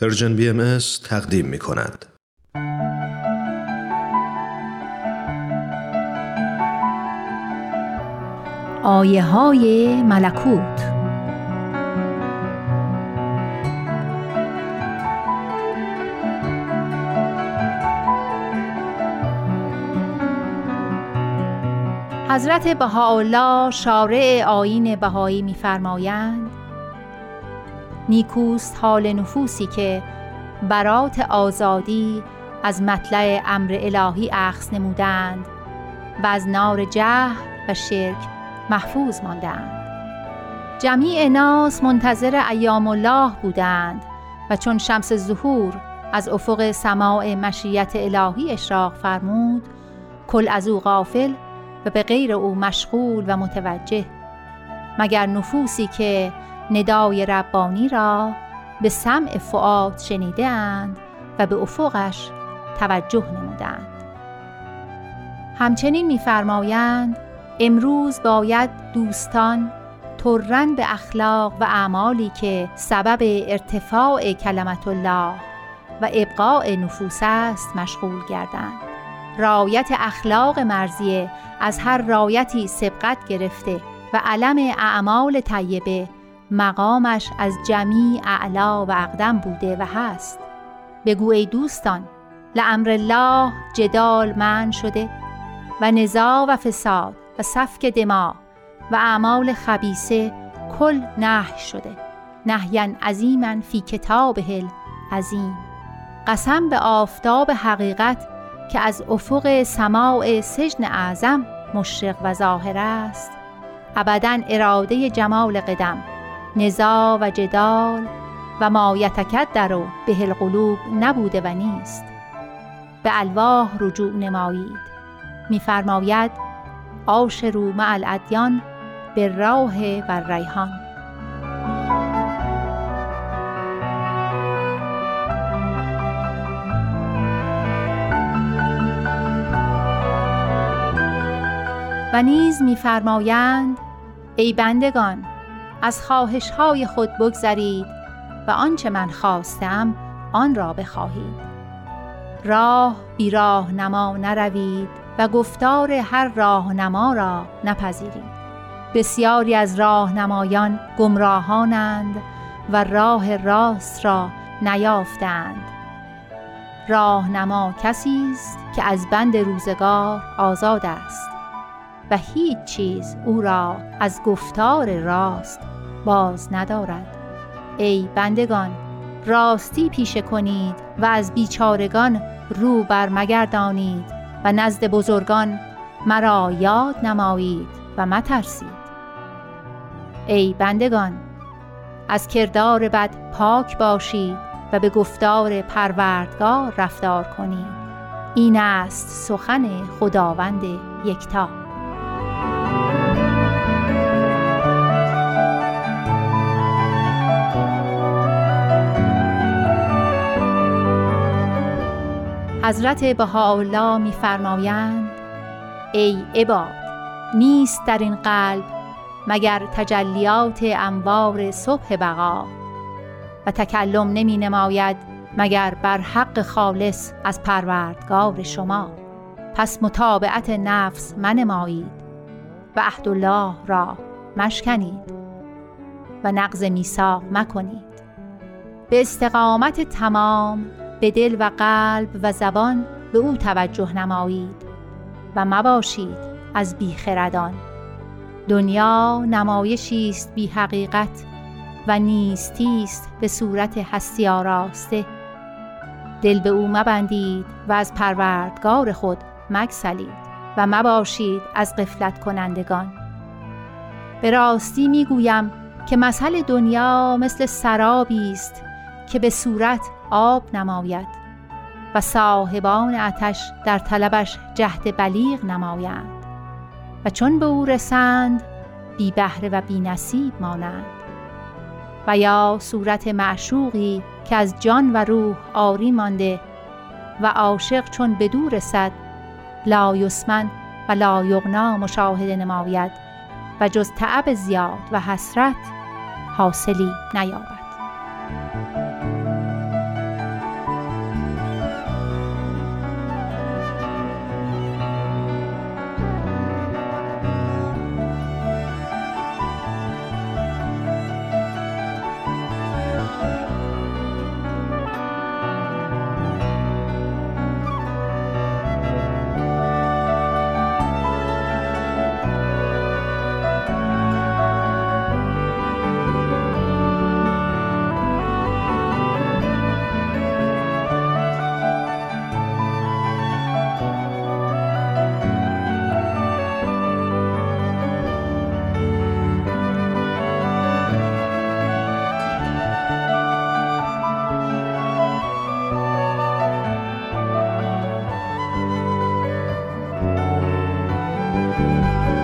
پرژن بی ام تقدیم می کند. آیه های ملکوت حضرت بهاءالله شارع آین بهایی می‌فرمایند نیکوست حال نفوسی که برات آزادی از مطلع امر الهی اخذ نمودند و از نار جهل و شرک محفوظ ماندند. جمیع ناس منتظر ایام الله بودند و چون شمس ظهور از افق سماع مشیت الهی اشراق فرمود کل از او غافل و به غیر او مشغول و متوجه. مگر نفوسی که ندای ربانی را به سمع فعاد شنیده اند و به افقش توجه نمودند. همچنین می‌فرمایند امروز باید دوستان ترن به اخلاق و اعمالی که سبب ارتفاع کلمت الله و ابقاء نفوس است مشغول گردند. رایت اخلاق مرزیه از هر رایتی سبقت گرفته و علم اعمال طیبه مقامش از جمیع اعلا و اقدم بوده و هست. بگو ای دوستان لعمر الله جدال من شده و نزاع و فساد و سفک دما و اعمال خبیسه کل نهی شده. نهیا عظیما فی کتابه عظیم قسم به آفتاب حقیقت که از افق سماع سجن اعظم مشرق و ظاهر است. ابدا اراده جمال قدم. نزا و جدال و ما یتکد در و به القلوب نبوده و نیست. به الواح رجوع نمایید. میفرماید رو مع الادیان به راه و ریحان. و نیز میفرمایند ای بندگان از خواهش های خود بگذرید و آنچه من خواستم آن را بخواهید. راه بی راه نما نروید و گفتار هر راهنما را نپذیرید. بسیاری از راهنمایان گمراهانند و راه راست را نیافتند. راهنما کسی است که از بند روزگار آزاد است؟ و هیچ چیز او را از گفتار راست باز ندارد. ای بندگان راستی پیشه کنید و از بیچارگان رو بر مگردانید و نزد بزرگان مرا یاد نمایید و مترسید. ای بندگان از کردار بد پاک باشید و به گفتار پروردگار رفتار کنید. این است سخن خداوند یکتا. حضرت بهاءالله میفرمایند ای عباد نیست در این قلب مگر تجلیات انوار صبح بقا؟ و تکلم نمی نماید مگر بر حق خالص از پروردگار شما. پس متابعت نفس منمایید و عهدالله را مشکنید و نقض میثاق مکنید. به استقامت تمام به دل و قلب و زبان به او توجه نمایید و مباشید از بیخردان دنیا نمایشی است بی حقیقت و نیستی است به صورت هستی آراسته. دل به او مبندید و از پروردگار خود مگسلید و مباشید از قفلت کنندگان. به راستی می‌گویم که مثل دنیا مثل سرابی است که به صورت آب نماید و صاحبان آتش در طلبش جهد بلیغ نمایند و چون به او رسند بی بهره و بی نصیب مانند. و یا صورت معشوقی که از جان و روح آری مانده و عاشق چون به دور رسد لا یسمن و لا یغنا مشاهده نماید و جز تعب زیاد و حسرت حاصلی نیابد Música